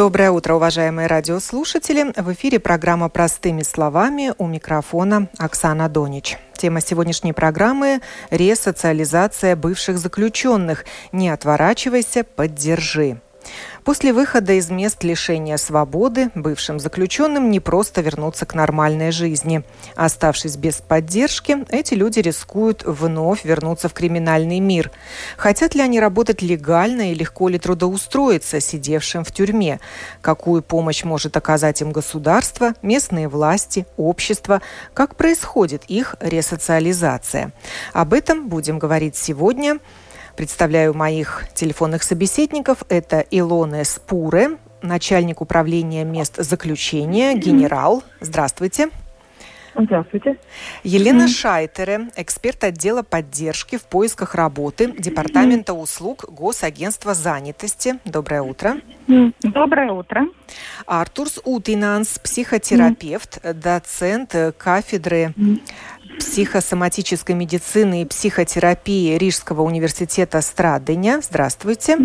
Доброе утро, уважаемые радиослушатели. В эфире программа «Простыми словами» у микрофона Оксана Донич. Тема сегодняшней программы – ресоциализация бывших заключенных. Не отворачивайся, поддержи. После выхода из мест лишения свободы бывшим заключенным не просто вернуться к нормальной жизни. Оставшись без поддержки, эти люди рискуют вновь вернуться в криминальный мир. Хотят ли они работать легально и легко ли трудоустроиться сидевшим в тюрьме? Какую помощь может оказать им государство, местные власти, общество? Как происходит их ресоциализация? Об этом будем говорить сегодня – Представляю моих телефонных собеседников. Это Илоне Спуре, начальник управления мест заключения, генерал. Здравствуйте. Здравствуйте. Елена Шайтере, эксперт отдела поддержки в поисках работы Департамента услуг Госагентства занятости. Доброе утро. Доброе утро. Артурс Утинанс, психотерапевт, доцент кафедры психосоматической медицины и психотерапии Рижского университета Страдыня. Здравствуйте.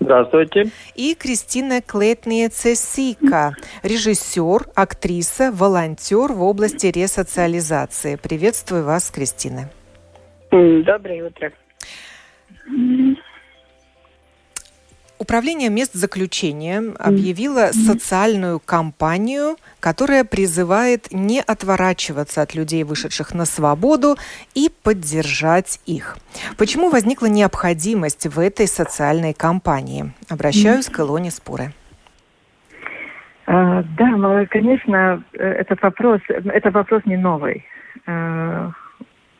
Здравствуйте. И Кристина Клетниece-Сика, режиссер, актриса, волонтер в области ресоциализации. Приветствую вас, Кристина. Доброе утро. Управление мест заключения объявило социальную кампанию, которая призывает не отворачиваться от людей, вышедших на свободу, и поддержать их. Почему возникла необходимость в этой социальной кампании? Обращаюсь к Илоне Споры. А, да, ну, конечно, э, этот вопрос, это вопрос не новый.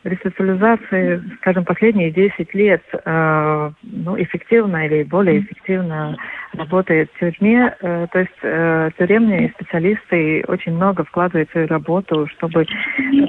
Ресоциализации, скажем, последние 10 лет э, ну, эффективно или более эффективно работает в тюрьме. Э, то есть э, тюремные специалисты очень много вкладывают в свою работу, чтобы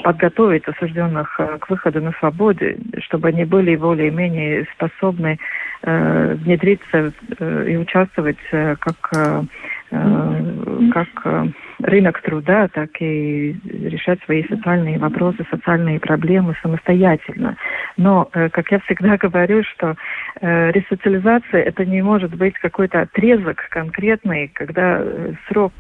подготовить осужденных э, к выходу на свободу, чтобы они были более-менее способны э, внедриться э, и участвовать э, как, э, э как э, рынок труда, так и решать свои социальные вопросы, социальные проблемы самостоятельно. Но, э, как я всегда говорю, что э, ресоциализация это не может быть какой-то отрезок конкретный, когда э, срок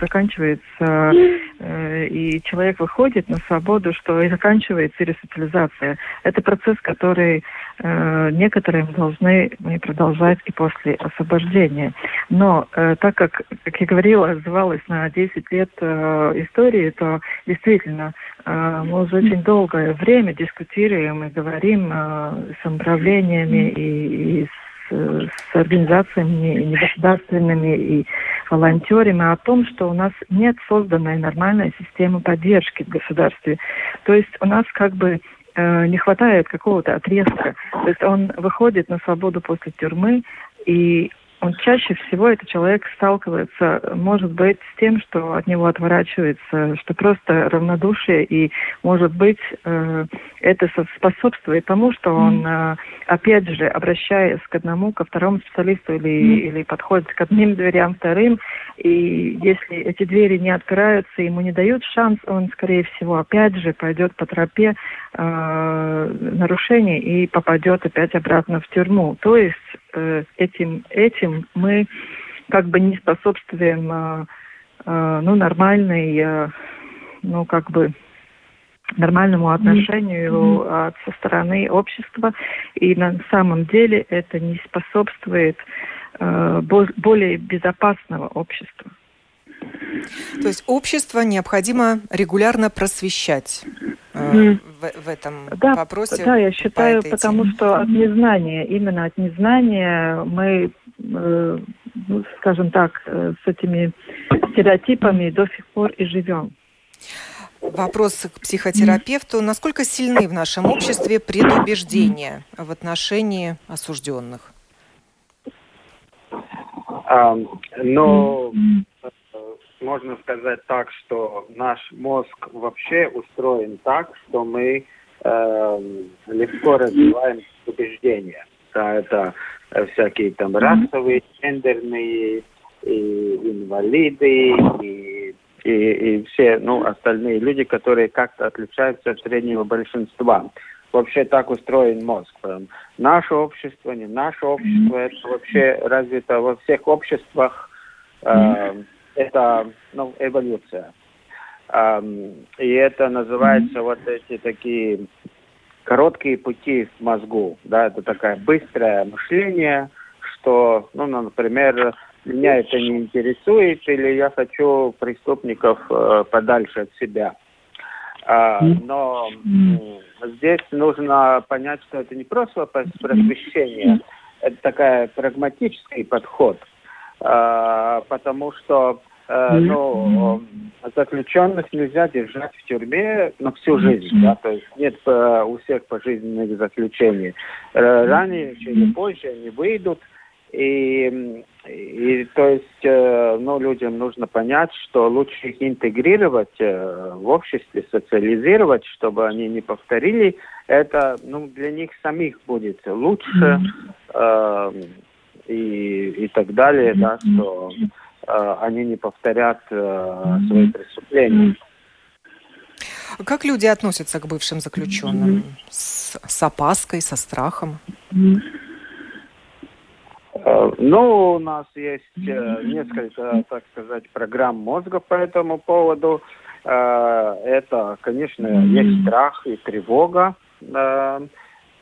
заканчивается и человек выходит на свободу, что и заканчивается ресоциализация. Это процесс, который некоторые должны продолжать и после освобождения. Но так как, как я говорила, называлось на 10 лет истории, то действительно мы уже очень долгое время дискутируем и говорим э, с управлениями и, и с, с организациями негосударственными и волонтерами о том, что у нас нет созданной нормальной системы поддержки в государстве. То есть у нас как бы э, не хватает какого-то отрезка. То есть он выходит на свободу после тюрьмы, и он чаще всего этот человек сталкивается, может быть, с тем, что от него отворачивается, что просто равнодушие, и, может быть, э, это способствует тому, что он, э, опять же, обращаясь к одному, ко второму специалисту или, mm. или подходит к одним дверям, вторым, и если эти двери не открываются, ему не дают шанс, он, скорее всего, опять же пойдет по тропе э, нарушений и попадет опять обратно в тюрьму. То есть этим, этим мы как бы не способствуем э, э, ну, нормальной, э, ну, как бы нормальному отношению mm-hmm. со стороны общества. И на самом деле это не способствует э, более безопасного общества. То есть общество необходимо регулярно просвещать э, в, в этом да, вопросе. Да, я считаю, по потому что от незнания, именно от незнания мы, э, ну, скажем так, э, с этими стереотипами до сих пор и живем. Вопрос к психотерапевту. Насколько сильны в нашем обществе предубеждения в отношении осужденных? А, но можно сказать так, что наш мозг вообще устроен так, что мы э, легко развиваем убеждения. Да, это всякие там расовые, гендерные, и инвалиды, и, и, и все ну, остальные люди, которые как-то отличаются от среднего большинства. Вообще так устроен мозг. Наше общество, не наше общество, это вообще развито во всех обществах. Э, это ну, эволюция. Э, и это называется вот эти такие короткие пути в мозгу. Да, это такое быстрое мышление, что, ну, например, меня это не интересует, или я хочу преступников э, подальше от себя. А, но здесь нужно понять, что это не просто просвещение, это такой прагматический подход, а, потому что э, ну, заключенных нельзя держать в тюрьме на всю жизнь, да, то есть нет э, у всех пожизненных заключений. Ранее или позже они выйдут, и, и то есть, э, ну, людям нужно понять, что лучше их интегрировать э, в обществе, социализировать, чтобы они не повторили. Это, ну, для них самих будет лучше э, и, и так далее, да, что э, они не повторят э, свои преступления. Как люди относятся к бывшим заключенным? С, с опаской, со страхом? Э, ну, у нас есть э, несколько, так сказать, программ мозга по этому поводу. Э, это, конечно, есть страх и тревога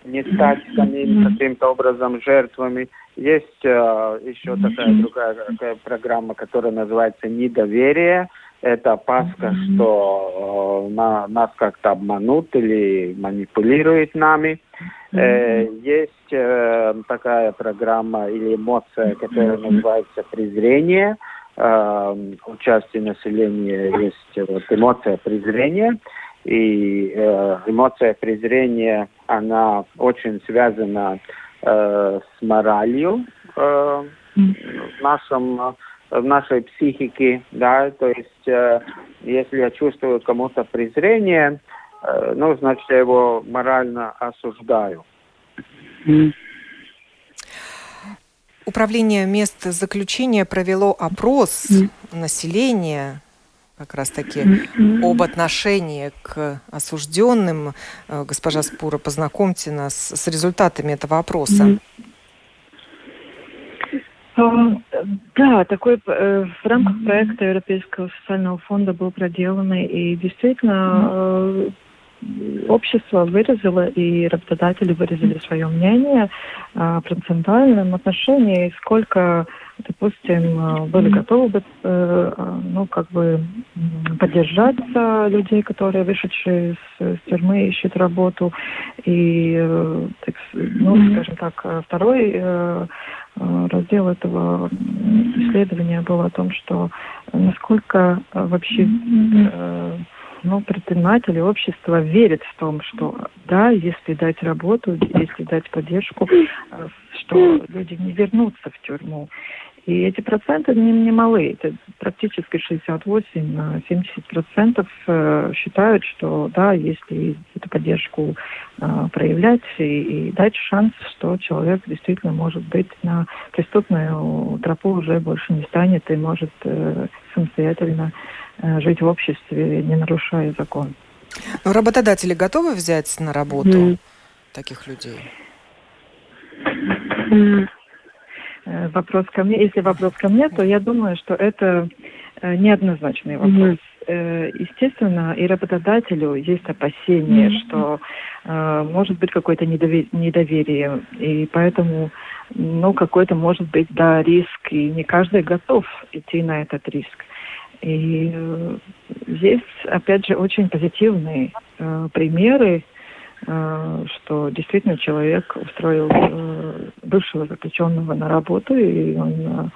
не стать самим каким-то образом жертвами. Есть еще такая другая такая программа, которая называется «Недоверие». Это опаска, что на, нас как-то обманут или манипулируют нами. Э, есть э, такая программа или эмоция, которая называется презрение. Э, у части населения есть вот эмоция презрения. И э, эмоция презрения, она очень связана э, с моралью э, в нашем в нашей психике, да, то есть э, если я чувствую кому-то презрение, Э, ну, значит, я его морально осуждаю. Управление мест заключения провело опрос населения как раз-таки об отношении к осужденным. Э, госпожа Спура, познакомьте нас с результатами этого опроса. Да, такой э, в рамках проекта Европейского социального фонда был проделан, и действительно общество выразило и работодатели выразили свое мнение о процентуальном отношении, сколько, допустим, были готовы бы, э, ну, как бы поддержать людей, которые вышедшие из, из тюрьмы ищут работу. И, э, ну, скажем так, второй э, раздел этого исследования был о том, что насколько вообще ну, предприниматели, общество верят в том, что да, если дать работу, если дать поддержку, э, что люди не вернутся в тюрьму. И эти проценты не, не малы. Это практически 68-70 процентов э, считают, что да, если эту поддержку э, проявлять и, и дать шанс, что человек действительно может быть на преступную тропу уже больше не станет и может э, самостоятельно э, жить в обществе, не нарушая закон. Но работодатели готовы взять на работу mm. таких людей? Mm. Вопрос ко мне. Если вопрос ко мне, то я думаю, что это э, неоднозначный вопрос. Mm-hmm. Естественно, и работодателю есть опасение, mm-hmm. что э, может быть какое-то недоверие, недоверие, и поэтому, ну, какой-то может быть, да, риск, и не каждый готов идти на этот риск. И э, здесь, опять же, очень позитивные э, примеры Э, что действительно человек устроил э, бывшего заключенного на работу, и он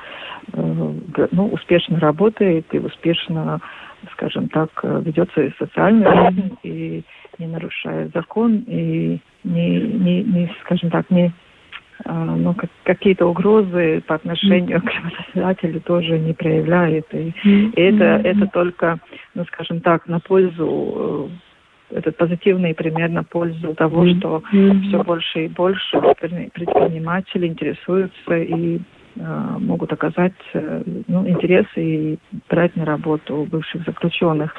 э, ну, успешно работает и успешно, скажем так, ведет свою социальную жизнь и не нарушая закон, и не, не, не скажем так, не ну, как, какие-то угрозы по отношению к работодателю тоже не проявляет. И, и это, это только, ну, скажем так, на пользу этот позитивный пример на пользу того, что все больше и больше предприниматели интересуются и Э, могут оказать э, ну, интерес и брать на работу бывших заключенных.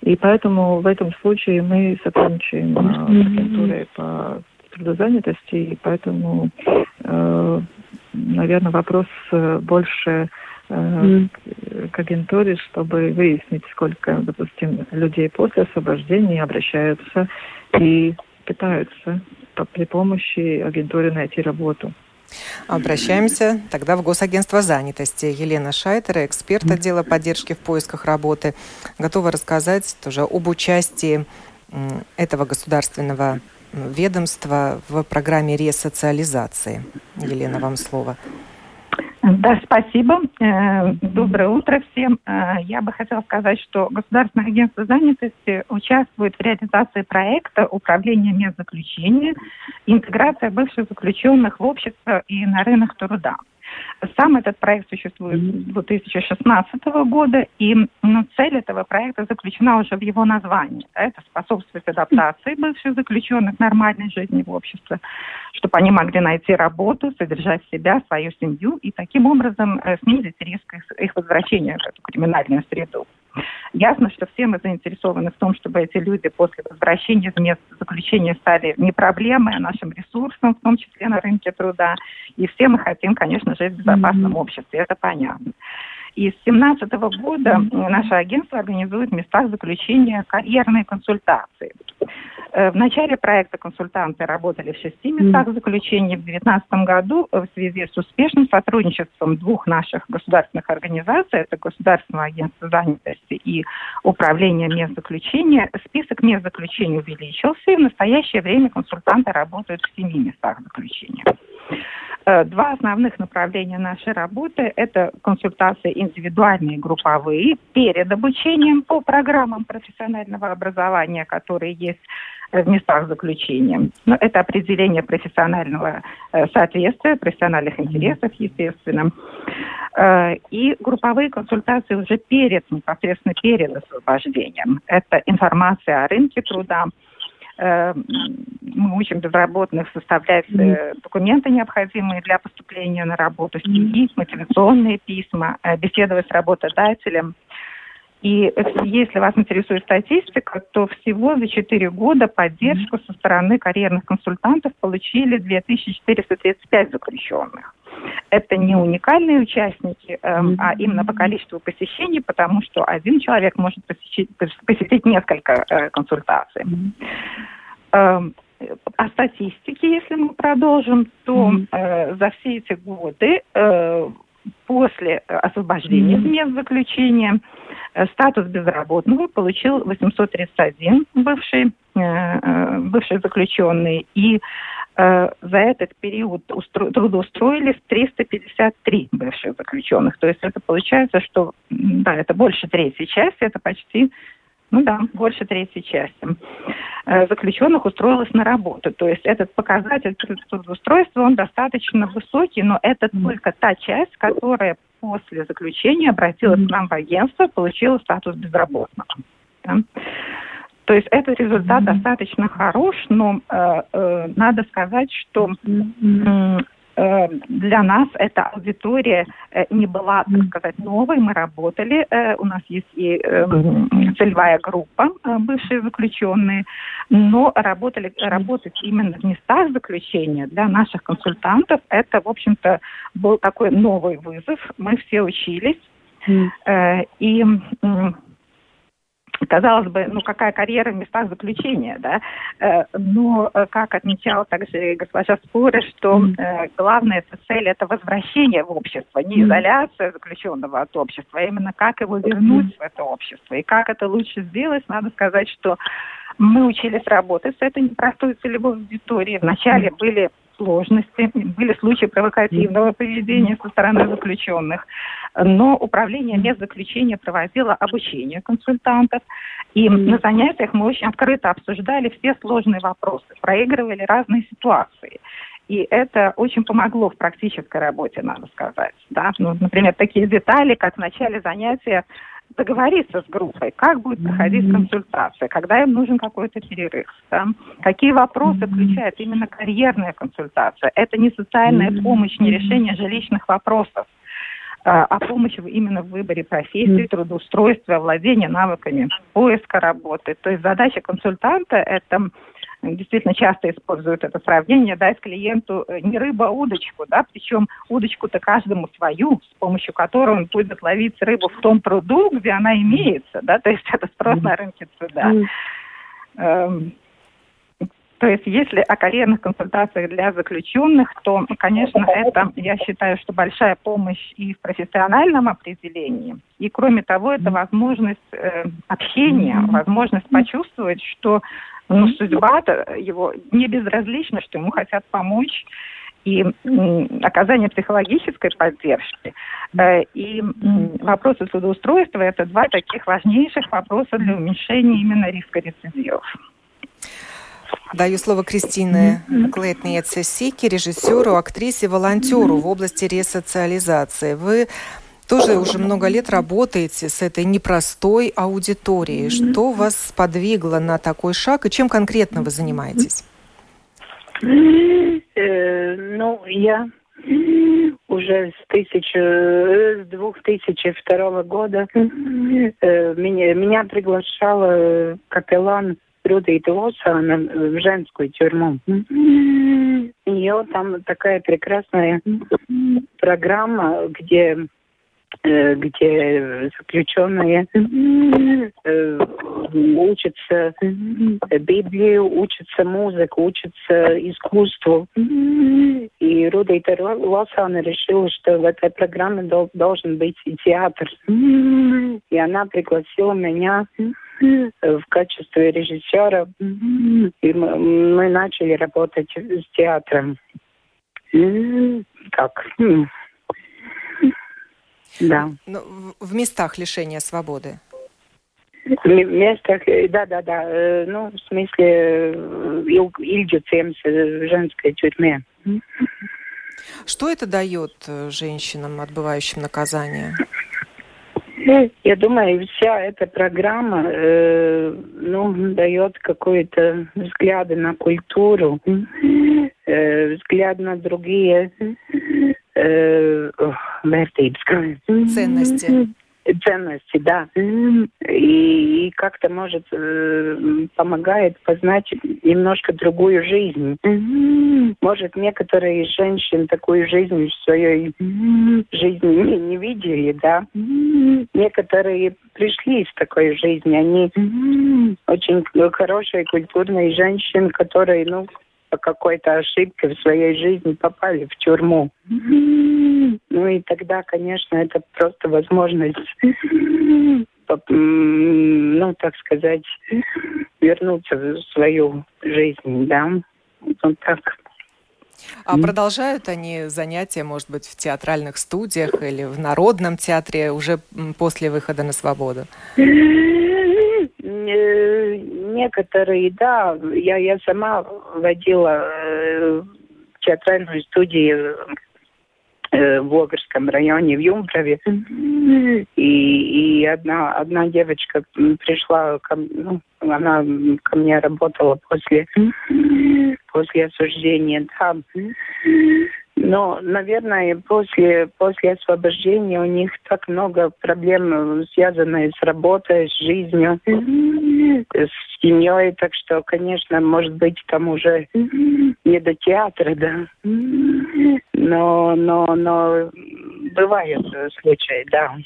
И поэтому в этом случае мы сотрудничаем mm-hmm. с агентурой по трудозанятости, и поэтому, э, наверное, вопрос больше к агентуре, чтобы выяснить, сколько, допустим, людей после освобождения обращаются и пытаются при помощи агентуры найти работу. Обращаемся тогда в Госагентство занятости. Елена Шайтера, эксперт отдела поддержки в поисках работы, готова рассказать тоже об участии этого государственного ведомства в программе ресоциализации. Елена, вам слово. Да, спасибо. Э, доброе утро всем. Э, я бы хотела сказать, что Государственное агентство занятости участвует в реализации проекта управления мест заключения, интеграция бывших заключенных в общество и на рынок труда. Сам этот проект существует с 2016 года, и ну, цель этого проекта заключена уже в его названии. Да, это способствовать адаптации бывших заключенных нормальной жизни в обществе, чтобы они могли найти работу, содержать себя, свою семью и таким образом э, снизить риск их, их возвращения в эту криминальную среду. Ясно, что все мы заинтересованы в том, чтобы эти люди после возвращения из мест заключения стали не проблемой, а нашим ресурсом, в том числе на рынке труда. И все мы хотим, конечно, жить в безопасном mm-hmm. обществе, это понятно. И с 2017 года наше агентство организует в местах заключения карьерные консультации. Э, в начале проекта консультанты работали в шести местах заключения. В 2019 году в связи с успешным сотрудничеством двух наших государственных организаций, это Государственное агентство занятости и Управление мест заключения, список мест заключения увеличился, и в настоящее время консультанты работают в семи местах заключения. Э, два основных направления нашей работы – это консультации индивидуальные и групповые перед обучением по программам профессионального образования, которые есть в местах заключения. Но это определение профессионального э, соответствия, профессиональных интересов, естественно. Э, и групповые консультации уже перед, непосредственно перед освобождением. Это информация о рынке труда, э, мы учим безработных составлять документы, необходимые для поступления на работу, стихи, мотивационные письма, беседовать с работодателем, и если вас интересует статистика, то всего за 4 года поддержку со стороны карьерных консультантов получили 2435 заключенных. Это не уникальные участники, эм, а именно по количеству посещений, потому что один человек может посетить, посетить несколько э, консультаций. Эм, о статистике, если мы продолжим, то э, за все эти годы э, после освобождения mm-hmm. мест заключения Э, статус безработного получил 831 бывший, э, э, бывший заключенный. И за этот период устро... трудоустроились 353 бывших заключенных. То есть это получается, что да, это больше третьей части, это почти ну да, больше третьей части заключенных устроилось на работу. То есть этот показатель трудоустройства, он достаточно высокий, но это только та часть, которая после заключения обратилась к нам в агентство, получила статус безработного. Да? То есть этот результат mm-hmm. достаточно хорош, но э, э, надо сказать, что э, для нас эта аудитория э, не была, так сказать, новой. Мы работали, э, у нас есть и э, целевая группа, бывшие заключенные, но работали, работать именно в местах заключения для наших консультантов, это, в общем-то, был такой новый вызов. Мы все учились. Mm. И казалось бы, ну какая карьера в местах заключения, да, э, но э, как отмечал также госпожа Спура, что главная цель это возвращение в общество, не изоляция заключенного от общества, а именно как его вернуть в это общество. И как это лучше сделать, надо сказать, что мы учились работать с этой непростой целевой аудиторией. Вначале были сложности, были случаи провокативного поведения со стороны заключенных. Но управление мест заключения проводило обучение консультантов. И на занятиях мы очень открыто обсуждали все сложные вопросы, проигрывали разные ситуации. И это очень помогло в практической работе, надо сказать. Да? Ну, например, такие детали, как в начале занятия договориться с группой, как будет проходить консультация, когда им нужен какой-то перерыв, да? какие вопросы включает именно карьерная консультация. Это не социальная помощь, не решение жилищных вопросов, а, а помощь именно в выборе профессии, трудоустройства, владения навыками поиска работы. То есть задача консультанта – это действительно часто используют это сравнение, дать клиенту э, не рыба, а удочку, да, причем удочку-то каждому свою, с помощью которой он будет ловить рыбу в том пруду, где она имеется, да, то есть это спрос на рынке труда. Эм, то есть если о карьерных консультациях для заключенных, то, конечно, это, я считаю, что большая помощь и в профессиональном определении. И, кроме того, это возможность э, общения, возможность почувствовать, что ну, судьба его не безразлична, что ему хотят помочь и оказание психологической поддержки. Э, и вопросы трудоустройства – это два таких важнейших вопроса для уменьшения именно риска рецидивов. Даю слово Кристине Клейтниеце Сики, режиссеру, актрисе, волонтеру в области ресоциализации. Вы тоже уже много лет работаете с этой непростой аудиторией. Что вас сподвигло на такой шаг и чем конкретно вы занимаетесь? Э, ну, я уже с, тысячи, с 2002 года э, меня, меня приглашала капеллан Рудита Лосана в женскую тюрьму. У нее там такая прекрасная программа, где Э, где заключенные э, учатся Библии, учатся музыку, учатся искусству. И Руда Лосана решила, что в этой программе должен быть и театр. И она пригласила меня в качестве режиссера, и мы начали работать с театром. Так, да. Ну, в местах лишения свободы? В местах, э, да, да, да. Э, ну, в смысле, э, Ильдюцемс, в женской тюрьме. Что это дает женщинам, отбывающим наказание? Я думаю, вся эта программа э, ну, дает какой-то взгляд на культуру, э, взгляд на другие э, Ценности ценности, да. И, и как-то, может, э, помогает познать немножко другую жизнь. Может, некоторые женщины такую жизнь в своей жизни не, не видели, да. Некоторые пришли из такой жизни. Они очень хорошие, культурные женщины, которые, ну, по какой-то ошибке в своей жизни попали в тюрьму. Ну и тогда, конечно, это просто возможность, ну, так сказать, вернуться в свою жизнь, да. Вот так. А продолжают они занятия, может быть, в театральных студиях или в народном театре уже после выхода на свободу? Некоторые, да, я, я сама водила э, театральную студию э, в Огрском районе, в Юмброве. И, и одна, одна девочка пришла, ко, ну, она ко мне работала после, после осуждения там. Но, наверное, после, после освобождения у них так много проблем, связанных с работой, с жизнью, с семьей. Так что, конечно, может быть, там уже не до театра, да. Но, но, но бывают случаи, да.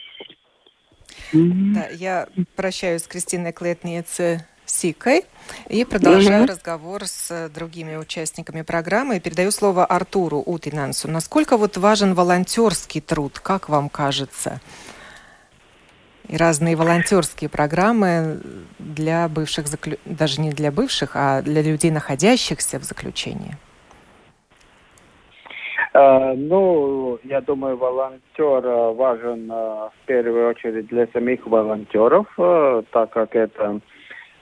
Да, я прощаюсь с Кристиной Клетниц Сикой и продолжаю mm-hmm. разговор с другими участниками программы. И передаю слово Артуру Утинансу. Насколько вот важен волонтерский труд, как вам кажется? И разные волонтерские программы для бывших, заклю... даже не для бывших, а для людей, находящихся в заключении. Uh, ну, я думаю, волонтер важен uh, в первую очередь для самих волонтеров, так как это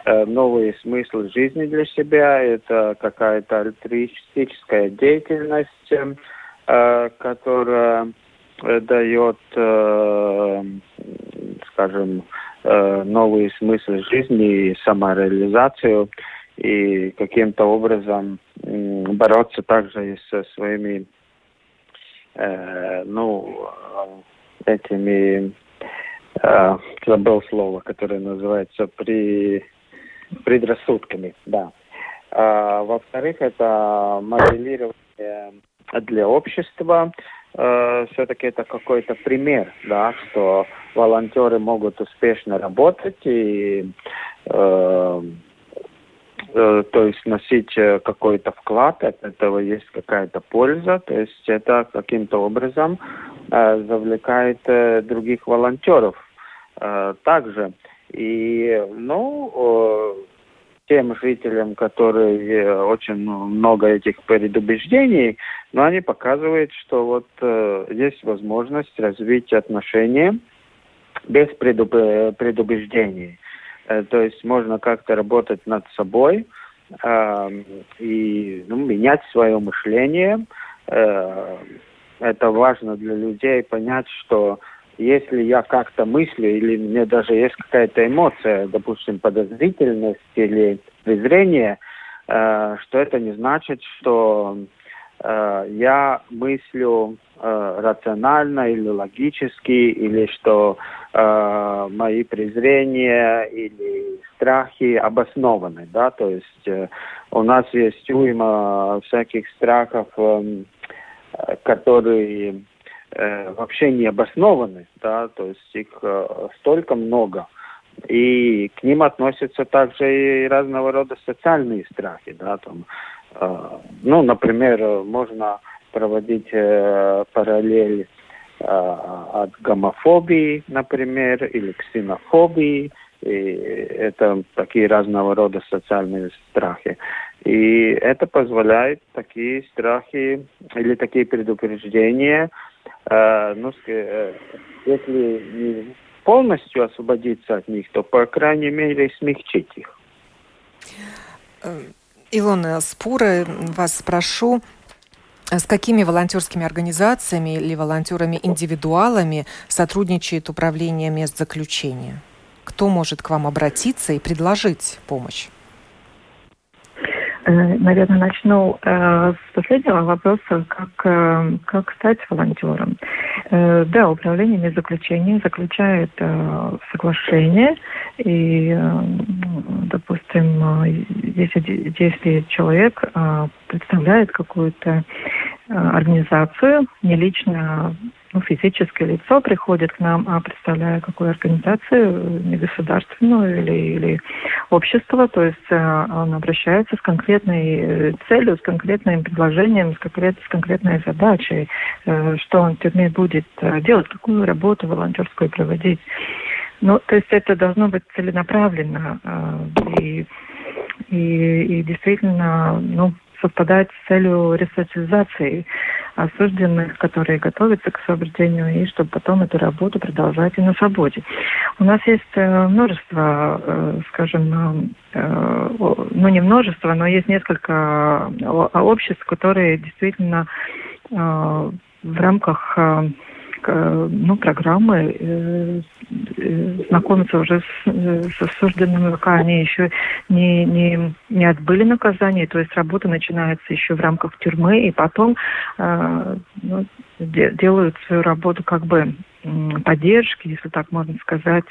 Э, новый смысл жизни для себя, это какая-то альтруистическая деятельность, э, которая э, дает, скажем, э, новый смысл жизни и самореализацию и каким-то образом бороться также и со своими, ну, этими, забыл слово, которое называется при предрассудками, да. А, во-вторых, это моделирование для общества. Э, все-таки это какой-то пример, да, что волонтеры могут успешно работать и э, э, то есть носить э, какой-то вклад, от этого есть какая-то польза, то есть это каким-то образом э, завлекает э, других волонтеров э, также. И, ну, э, тем жителям, которые очень много этих предубеждений, но они показывают, что вот э, есть возможность развить отношения без предуб... предубеждений. Э, то есть можно как-то работать над собой э, и ну, менять свое мышление. Э, это важно для людей понять, что если я как-то мыслю или мне даже есть какая-то эмоция, допустим, подозрительность или презрение, э, что это не значит, что э, я мыслю э, рационально или логически, или что э, мои презрения или страхи обоснованы, да, то есть э, у нас есть уйма всяких страхов, э, которые вообще не обоснованы, да, то есть их э, столько много, и к ним относятся также и разного рода социальные страхи, да, там, э, ну, например, можно проводить э, параллель э, от гомофобии, например, или ксенофобии, и это такие разного рода социальные страхи. И это позволяет такие страхи или такие предупреждения Э, ну, э, если не полностью освободиться от них, то, по крайней мере, смягчить их. Э, Илона Спура, вас спрошу, с какими волонтерскими организациями или волонтерами-индивидуалами сотрудничает управление мест заключения? Кто может к вам обратиться и предложить помощь? Э, наверное, начну э, с последнего вопроса, как, э, как стать волонтером. Да, управление заключения заключает соглашение, и, допустим, если, если человек представляет какую-то организацию, не лично ну, физическое лицо приходит к нам, а представляя какую организацию, негосударственную или, или общество, то есть э, он обращается с конкретной э, целью, с конкретным предложением, с, конкрет, с конкретной задачей, э, что он в тюрьме будет делать, какую работу волонтерскую проводить. Ну, то есть это должно быть целенаправленно и, и, и действительно, ну, совпадать с целью ресоциализации осужденных, которые готовятся к освобождению, и чтобы потом эту работу продолжать и на свободе. У нас есть э, множество, э, скажем, э, ну не множество, но есть несколько обществ, которые действительно в рамках ну, программы э, э, знакомятся уже с, э, с осужденными, пока они еще не, не, не отбыли наказание, то есть работа начинается еще в рамках тюрьмы, и потом ну, де, делают свою работу как бы поддержки, если так можно сказать,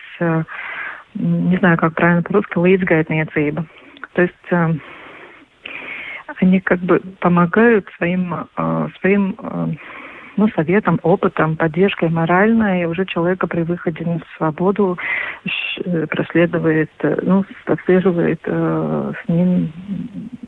не знаю, как правильно по-русски, līdzgaitniecība. То есть они как бы помогают своим, своим ну, советом, опытом, поддержкой моральной уже человека при выходе на свободу э, проследует, э, ну, отслеживает э, с ним,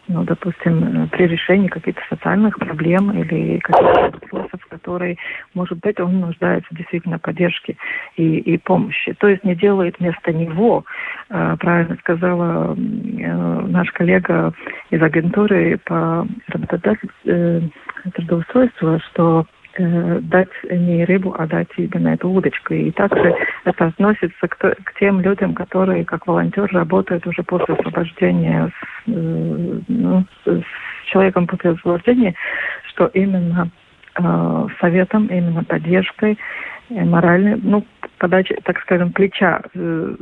ну, допустим, при решении каких-то социальных проблем или каких-то вопросов, которые, может быть, он нуждается действительно в поддержке и, и помощи. То есть не делает вместо него, э, правильно сказала э, наш коллега из агентуры по работодательству, трудоустройству, что Э, дать не рыбу, а дать именно эту удочку. И также это относится к, к тем людям, которые как волонтер работают уже после освобождения с, э, ну, с человеком после освобождения, что именно э, советом, именно поддержкой моральный, ну, подать, так скажем, плеча, э,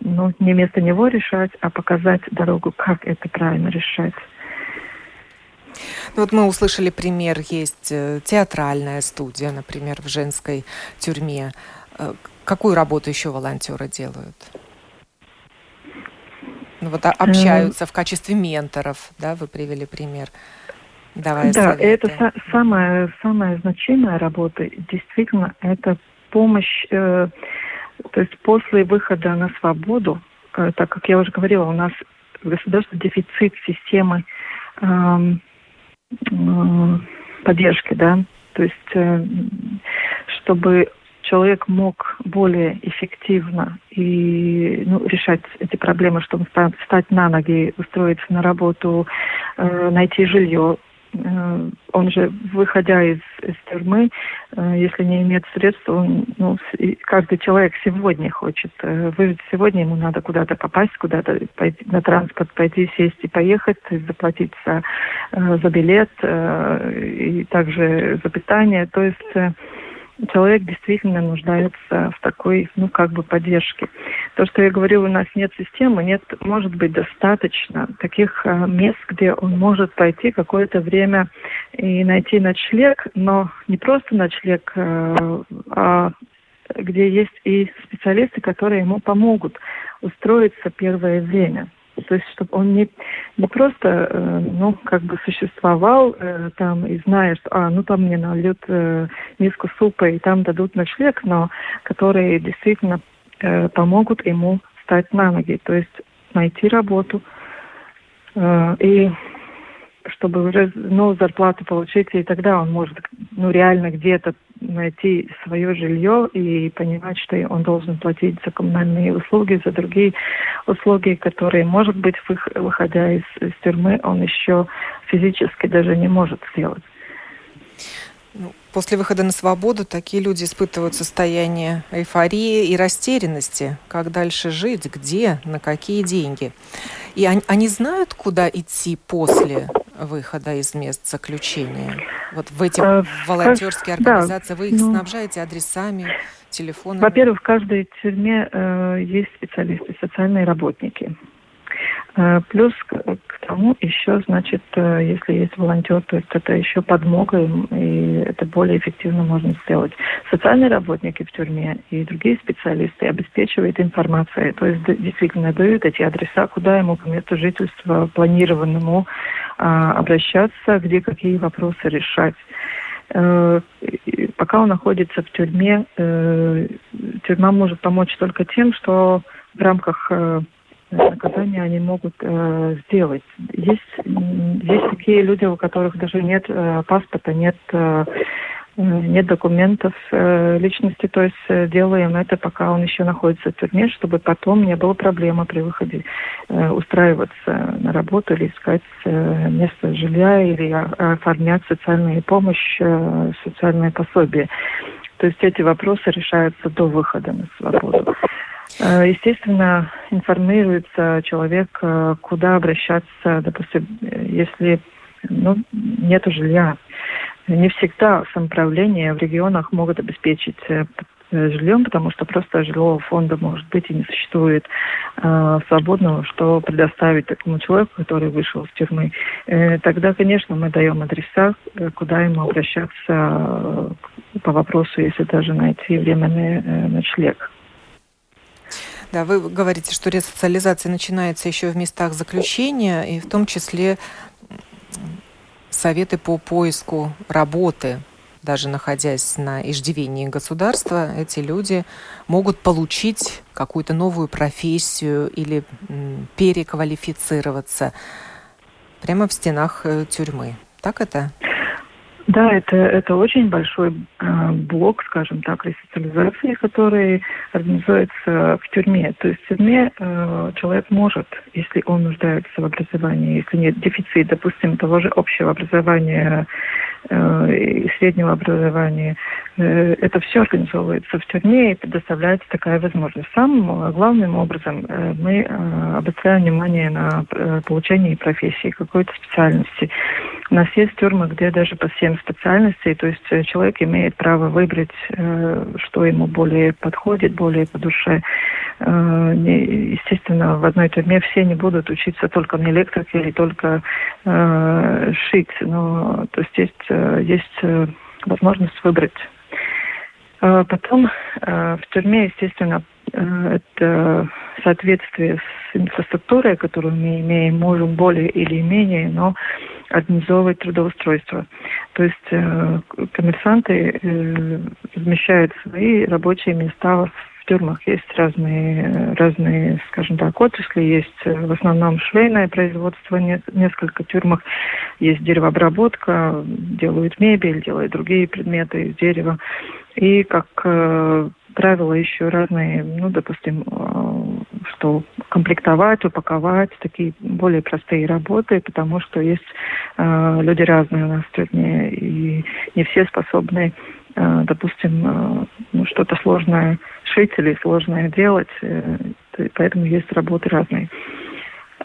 ну, не вместо него решать, а показать дорогу, как это правильно решать. Ну, вот мы услышали пример, есть э, театральная студия, например, в женской тюрьме. Э, какую работу еще волонтеры делают? Ну, вот общаются в качестве менторов, да, вы привели пример. Давай да, советы. это самая, самая значимая работа. Действительно, это помощь, э, то есть после выхода на свободу, э, так как я уже говорила, у нас в государстве дефицит системы э, поддержки, да, то есть э, чтобы человек мог более эффективно и ну, решать эти проблемы, чтобы встать на ноги, устроиться на работу, э, найти жилье, Э, он же, выходя из, из тюрьмы, э, если не имеет средств, он, ну, каждый человек сегодня хочет э, выжить. Сегодня ему надо куда-то попасть, куда-то пойти, на транспорт пойти, сесть и поехать, заплатить за, за билет и также за питание. То есть человек действительно нуждается в такой, ну, как бы поддержке. То, что я говорю, у нас нет системы, нет, может быть, достаточно таких э, мест, где он может пойти какое-то время и найти ночлег, но не просто ночлег, э, а где есть и специалисты, которые ему помогут устроиться первое время. То есть, чтобы он не, не просто, э, ну, как бы существовал э, там и что, а, ну, там мне нальют э, миску супа и там дадут ночлег, но которые действительно э, помогут ему встать на ноги, то есть найти работу. Э, и чтобы уже ну, зарплату получить, и тогда он может ну, реально где-то найти свое жилье и понимать, что он должен платить за коммунальные услуги, за другие услуги, которые, может быть, выходя из, из тюрьмы, он еще физически даже не может сделать. Ну, после выхода на свободу такие люди испытывают состояние эйфории и растерянности. Как дальше жить, где, на какие деньги. И они, они знают, куда идти после выхода из мест заключения? Вот в эти а, волонтерские организации да, вы их ну, снабжаете адресами, телефонами? Во-первых, в каждой тюрьме э, есть специалисты, социальные работники. Э, плюс к, тому еще, значит, э, если есть волонтер, то есть это еще подмога, и это более эффективно можно сделать. Социальные работники в тюрьме и другие специалисты обеспечивают информацией, то есть действительно дают эти адреса, куда ему по месту жительства планированному а, обращаться, где какие вопросы решать э, пока он находится в тюрьме, тюрьма может помочь только тем, что в рамках наказания они могут э, сделать. Есть, есть такие люди, у которых даже нет э, паспорта, нет, э, нет документов э, личности, то есть э, делаем это, пока он еще находится в тюрьме, чтобы потом не было проблемы при выходе э, устраиваться на работу или искать э, место жилья или оформлять социальную помощь, э, социальное пособие. То есть эти вопросы решаются до выхода на свободу. Э, естественно, информируется человек, э, куда обращаться, допустим, если ну, нет жилья. Не всегда самоуправление в регионах могут обеспечить э, жильем, потому что просто жилого фонда, может быть, и не существует э, свободного, что предоставить такому человеку, который вышел из тюрьмы. Э, тогда, конечно, мы даем адреса, куда ему обращаться э, по вопросу, если даже найти временный э, ночлег. Да, вы говорите, что ресоциализация начинается еще в местах заключения, и в том числе советы по поиску работы. Даже находясь на иждивении государства, эти люди могут получить какую-то новую профессию или переквалифицироваться прямо в стенах э, тюрьмы. Так это? Да, это, это очень большой э, блок, скажем так, ресоциализации, который организуется в тюрьме. То есть в тюрьме э, человек может, если он нуждается в образовании, если нет дефицит, допустим, того же общего образования э, и среднего образования, э, это все организовывается в тюрьме и предоставляется такая возможность. Самым главным образом э, мы э, обращаем внимание на э, получение профессии, какой-то специальности. У нас есть тюрьмы, где даже по семь специальностей, то есть э, человек имеет право выбрать, э, что ему более подходит, более по душе. Э, естественно, в одной тюрьме все не будут учиться только на электрике или только шить, но то есть есть, есть возможность выбрать. Потом в тюрьме, естественно, это соответствие с инфраструктурой, которую мы имеем, можем более или менее, но организовывать трудоустройство. То есть э, коммерсанты э, размещают свои рабочие места в тюрьмах. Есть разные, разные, скажем так, отрасли. Есть э, в основном швейное производство, не, несколько тюрьмах. Есть деревообработка, делают мебель, делают другие предметы из дерева. И как э, правило еще разные, ну, допустим, э, что комплектовать, упаковать, такие более простые работы, потому что есть э, люди разные у нас тюрьме, и не все способны, э, допустим, ну, что-то сложное шить или сложное делать, поэтому есть работы разные.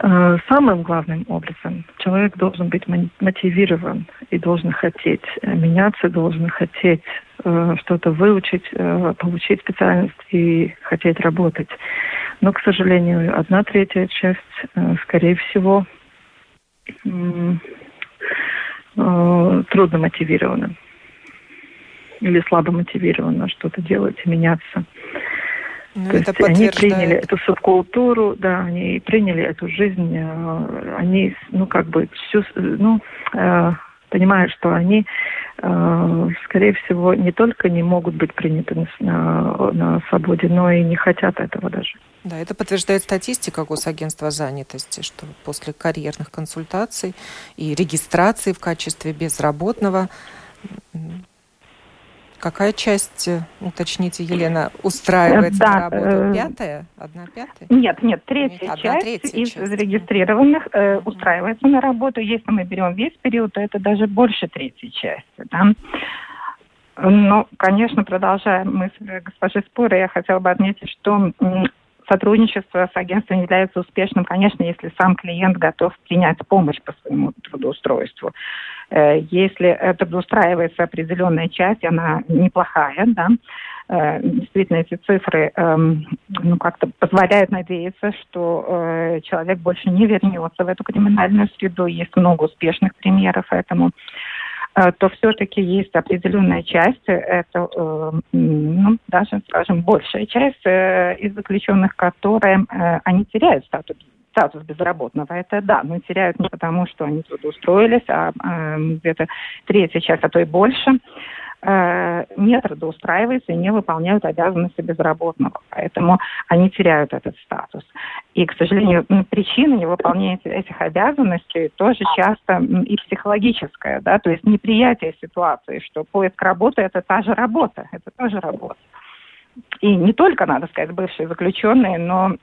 Самым главным образом человек должен быть мотивирован и должен хотеть меняться, должен хотеть э, что-то выучить, э, получить специальность и хотеть работать. Но, к сожалению, одна третья часть, скорее всего, трудно мотивирована или слабо мотивирована что-то делать и меняться. Ну, То это есть они приняли эту субкультуру, да, они приняли эту жизнь, э, они, ну, как бы, всю, ну, э, понимают, что они, э, скорее всего, не только не могут быть приняты на, на свободе, но и не хотят этого даже. Да, это подтверждает статистика госагентства занятости, что после карьерных консультаций и регистрации в качестве безработного Какая часть, э, уточните, Елена, устраивается да, на работу? Э, пятая? Одна пятая? Нет, нет, третья нет, часть третья из часть. зарегистрированных э, устраивается на работу. Если мы берем весь период, то это даже больше третьей части. Да? Но, конечно, продолжая мысль госпожи Споры, я хотела бы отметить, что сотрудничество с агентством является успешным, конечно, если сам клиент готов принять помощь по своему трудоустройству. Э, если это устраивается определенная часть, она неплохая, да, э, действительно эти цифры эм, ну, как-то позволяют надеяться, что э, человек больше не вернется в эту криминальную среду. Есть много успешных примеров этому то все-таки есть определенная часть, это, ну, даже, скажем, большая часть из заключенных, которые, они теряют статус статус безработного, это да, но теряют не потому, что они трудоустроились, а э, где-то третья часть, а то и больше, э, не трудоустраиваются и не выполняют обязанности безработного. Поэтому они теряют этот статус. И, к сожалению, причина невыполнения этих обязанностей тоже часто и психологическая, да, то есть неприятие ситуации, что поиск работы – это та же работа, это тоже работа и не только, надо сказать, бывшие заключенные, но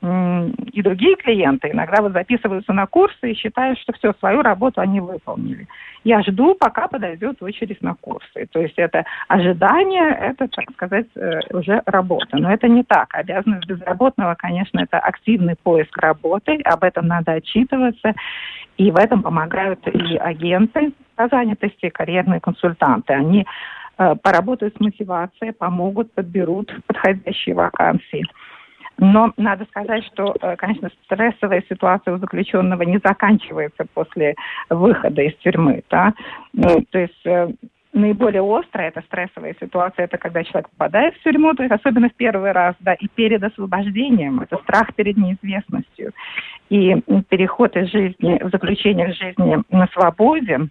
и другие клиенты иногда вот записываются на курсы и считают, что все, свою работу они выполнили. Я жду, пока подойдет очередь на курсы. То есть это ожидание, это, так сказать, э, уже работа. Но это не так. Обязанность безработного, конечно, это активный поиск работы, об этом надо отчитываться. И в этом помогают и агенты по занятости, карьерные консультанты. Они поработают с мотивацией, помогут, подберут подходящие вакансии. Но надо сказать, что, э, конечно, стрессовая ситуация у заключенного не заканчивается после выхода из тюрьмы. Да? Ну, то есть э, наиболее острая эта стрессовая ситуация, это когда человек попадает в тюрьму, то есть особенно в первый раз, да, и перед освобождением, это страх перед неизвестностью. И переход из жизни, в заключение в жизни на свободе,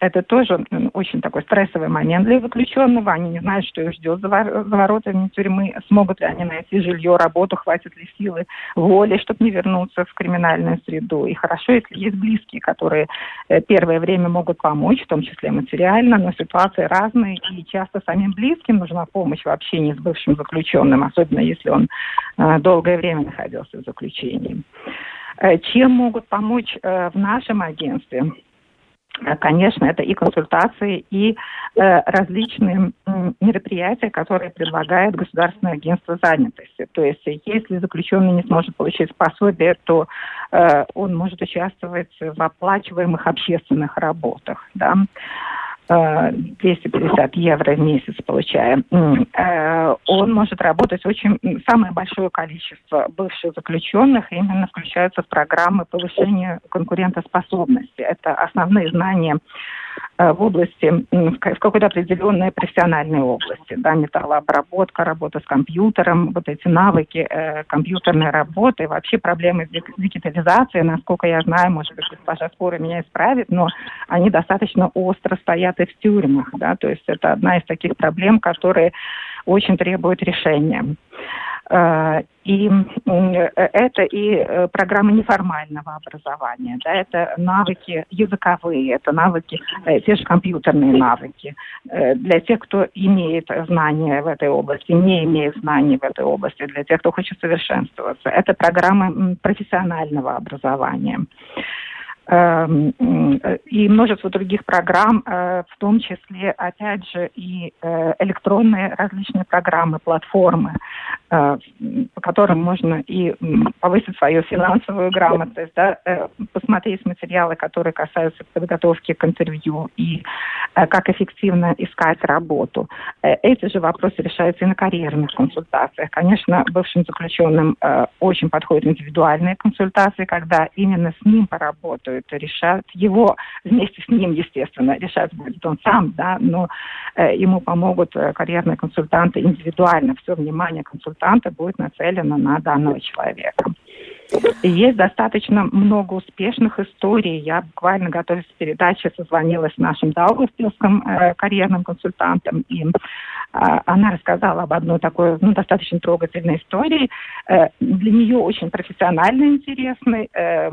это тоже очень такой стрессовый момент для заключенного. Они не знают, что их ждет за, воротами тюрьмы, смогут ли они найти жилье, работу, хватит ли силы, воли, чтобы не вернуться в криминальную среду. И хорошо, если есть близкие, которые э, первое время могут помочь, в том числе материально, но ситуации разные, и часто самим близким нужна помощь в общении с бывшим заключенным, особенно если он э, долгое время находился в заключении. Э, чем могут помочь в нашем агентстве? Э, конечно, это и консультации, и э, различные э, мероприятия, которые предлагает Государственное агентство занятости. То есть, если заключенный не сможет получить пособие, то э, он может участвовать в оплачиваемых общественных работах. Да? 250 евро в месяц получая, э, он может работать очень... Самое большое количество бывших заключенных именно включаются в программы повышения конкурентоспособности. Это основные знания Э, в области, в какой-то определенной профессиональной области, да, металлообработка, работа с компьютером, вот эти навыки э, компьютерной работы, вообще проблемы с дигитализацией, насколько я знаю, может быть, госпожа Спора меня исправит, но они достаточно остро стоят и в тюрьмах, да, то есть это одна из таких проблем, которые очень требуют решения. Э, и э, это и э, программы неформального образования, да, это навыки языковые, это навыки, те же компьютерные навыки. Для тех, кто имеет знания в этой области, не имеет знаний в этой области, для тех, кто хочет совершенствоваться. Это программы профессионального образования. Эм, и множество других программ, в том числе, опять же, и электронные различные программы, платформы, по которым можно и повысить свою финансовую грамотность, да, посмотреть материалы, которые касаются подготовки к интервью и как эффективно искать работу. Эти же вопросы решаются и на карьерных консультациях. Конечно, бывшим заключенным очень подходят индивидуальные консультации, когда именно с ним поработают это решать его вместе с ним, естественно, решать будет он сам, да, но э, ему помогут э, карьерные консультанты индивидуально. Все внимание консультанта будет нацелено на данного человека. Есть достаточно много успешных историй. Я буквально, готовясь к передаче, созвонилась с нашим Даугавпилским э, карьерным консультантом, и э, она рассказала об одной такой ну, достаточно трогательной истории. Э, для нее очень профессионально интересный э,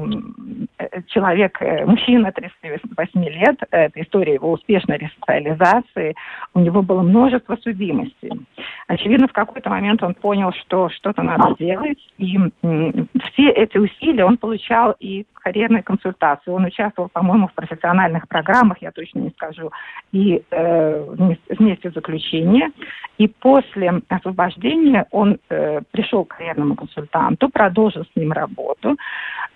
э человек, э, мужчина 38 лет. Это история его успешной ресоциализации. У него было множество судимостей. Очевидно, в какой-то момент он понял, что что-то надо делать, и э, все эти усилия он получал и карьерной консультации. Он участвовал, по-моему, в профессиональных программах, я точно не скажу, и э, вместе заключения. И после освобождения он э, пришел к карьерному консультанту, продолжил с ним работу.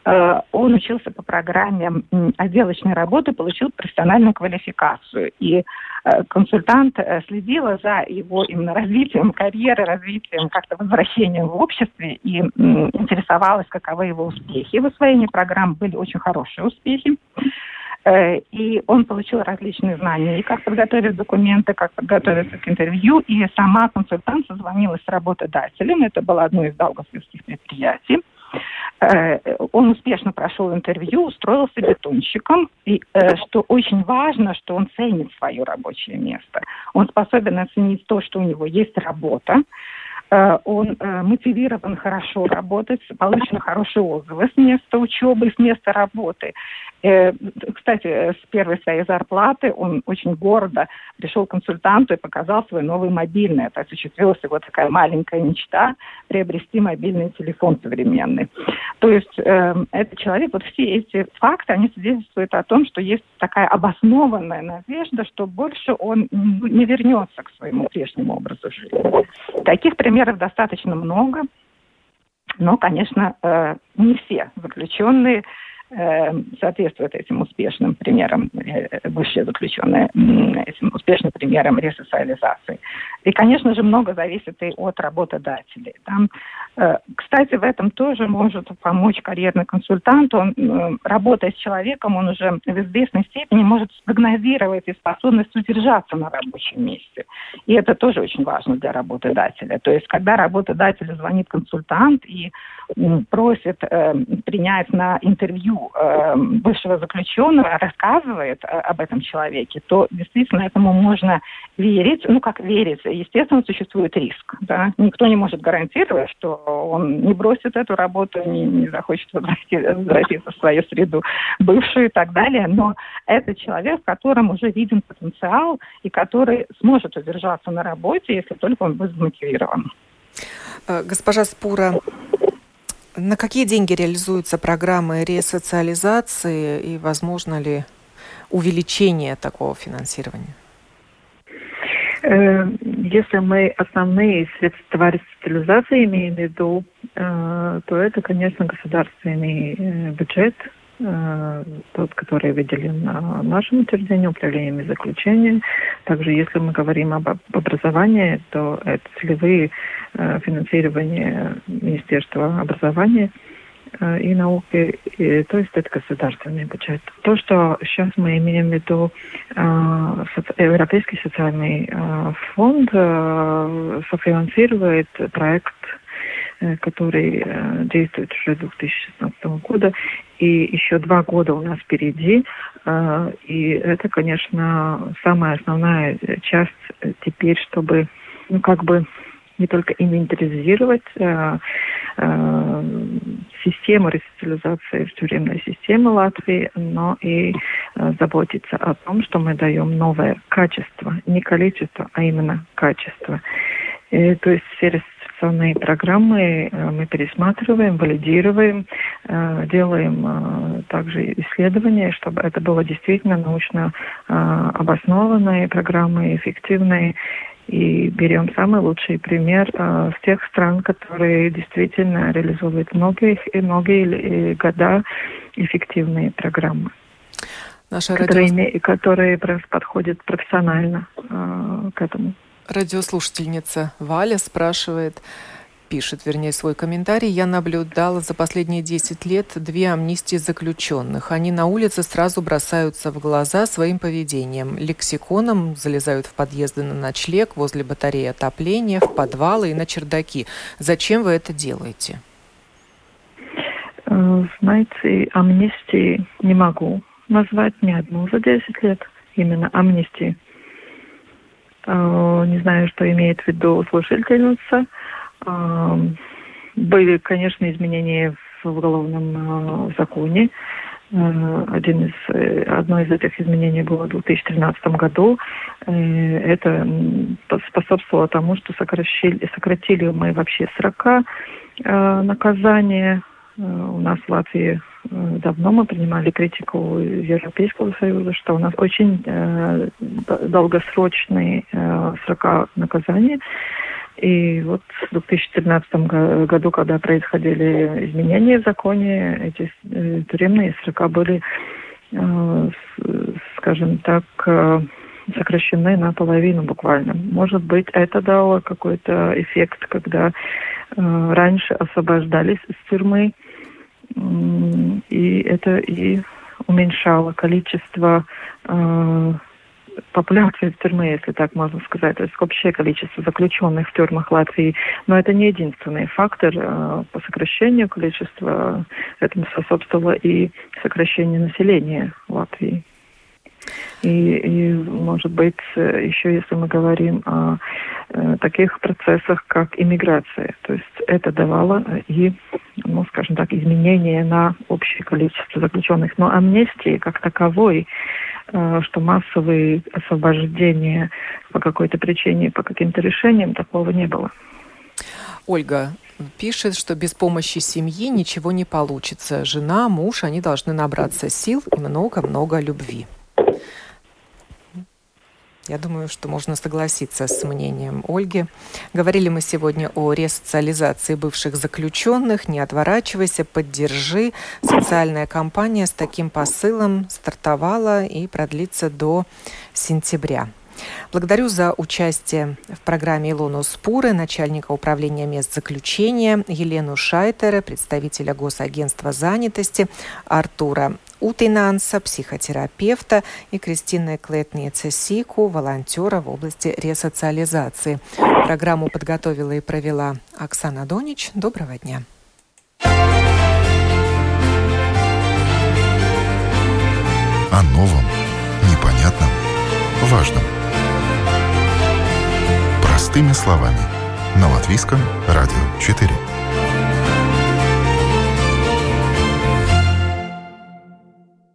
Э, он учился по программе отделочной работы, получил профессиональную квалификацию. И э, консультант э, следила за его именно развитием карьеры, развитием как-то возвращением в обществе и интересовалась, каковы его успехи в освоении программ. Были очень хорошие успехи. И он получил различные знания, и как подготовить документы, как подготовиться к интервью. И сама консультант созвонилась с работодателем. Это было одно из долгосветских предприятий. Э, он успешно прошел интервью, устроился бетонщиком, и э, что очень важно, что он ценит свое рабочее место. Он способен оценить то, что у него есть работа, э, он мотивирован хорошо работать, получены хорошие отзывы с места учебы, с места работы. Э, кстати, с первой своей зарплаты он очень гордо пришел к консультанту и показал свой новый мобильный. Это осуществилась его такая маленькая мечта приобрести мобильный телефон современный. То есть э, этот человек, вот все эти факты, они свидетельствуют о том, что есть такая обоснованная надежда, что больше он не вернется к своему прежнему образу жизни. Таких примеров достаточно много, но, конечно, э, не все заключенные соответствует этим успешным примерам, бывшие э, заключенные, этим успешным примерам ресоциализации. И, конечно же, много зависит и от работодателей. Там, э, кстати, в этом тоже может помочь карьерный консультант. Он, работая с человеком, он уже в известной степени может спрогнозировать и способность удержаться на рабочем месте. И это тоже очень важно для работодателя. То есть, когда работодателю звонит консультант и просит э, принять на интервью э, бывшего заключенного, рассказывает э, об этом человеке, то действительно этому можно верить. Ну, как верить? Естественно, существует риск. Да? Никто не может гарантировать, что он не бросит эту работу, не, не захочет возвратиться в свою среду бывшую и так далее. Но это человек, в котором уже виден потенциал и который сможет удержаться на работе, если только он будет замотивирован. Э, госпожа Спура, на какие деньги реализуются программы ресоциализации и возможно ли увеличения такого финансирования? Э, если мы основные средства реституализации имеем в виду, э, то это, конечно, государственный э, бюджет, тот, который выделен на нашем учреждении, управлением и заключением. Также, если мы говорим об образовании, то это целевые финансирования Министерства образования – Э, и науки, и, то есть это государственный бюджет. То, что сейчас мы имеем в виду э, Европейский социальный э, фонд э, софинансирует проект э, который э, действует уже с 2016 года, и еще два года у нас впереди, э, и это, конечно, самая основная часть теперь, чтобы, ну, как бы не только инвентаризировать э, э, систему ресоциализации тюремной системе Латвии, но и э, заботиться о том, что мы даем новое качество, не количество, а именно качество. И, то есть все реституционные программы э, мы пересматриваем, валидируем, э, делаем э, также исследования, чтобы это было действительно научно обоснованные программы, эффективные и берем самый лучший пример э, с тех стран, которые действительно реализуют многие и многие года эффективные программы. Наша которые, радио... которые подходят профессионально э, к этому. Радиослушательница Валя спрашивает, пишет, вернее, свой комментарий, я наблюдала за последние 10 лет две амнистии заключенных. Они на улице сразу бросаются в глаза своим поведением. Лексиконом залезают в подъезды на ночлег, возле батареи отопления, в подвалы и на чердаки. Зачем вы это делаете? Э, знаете, амнистии не могу назвать ни одну за 10 лет. Именно амнистии. Э, не знаю, что имеет в виду слушательница. Были, конечно, изменения в уголовном э, законе. Э, один из, э, одно из этих изменений было в 2013 году. Это способствовало тому, что сократили, сократили мы вообще срока наказания. У нас в Латвии давно мы принимали критику Европейского Союза, что у нас очень долгосрочные срока наказания. И вот в 2014 году, когда происходили изменения в законе, эти э, тюремные срока были, э, скажем так, э, сокращены наполовину буквально. Может быть, это дало какой-то эффект, когда раньше освобождались из тюрьмы, и это и уменьшало количество популяции тюрьмы, если так можно сказать, то есть общее количество заключенных в тюрьмах Латвии. Но это не единственный фактор э, по сокращению количества. Этому способствовало и сокращение населения Латвии. И, и, может быть, еще если мы говорим о э, таких процессах, как иммиграция, то есть это давало и, ну, скажем так, изменение на общее количество заключенных. Но амнистии как таковой Э, что массовые освобождения по какой-то причине, по каким-то решениям такого не было. Ольга пишет, что без помощи семьи ничего не получится. Жена, муж, они должны набраться сил и много-много любви. Я думаю, что можно согласиться с мнением Ольги. Говорили мы сегодня о ресоциализации бывших заключенных. Не отворачивайся, поддержи. Социальная кампания с таким посылом стартовала и продлится до сентября. Благодарю за участие в программе Илону Спуры, начальника управления мест заключения, Елену Шайтера, представителя Госагентства занятости, Артура Утинанса, психотерапевта и Кристины Клетницы Сику, волонтера в области ресоциализации. Программу подготовила и провела Оксана Донич. Доброго дня. О новом, непонятном, важном. Простыми словами. На Латвийском радио 4.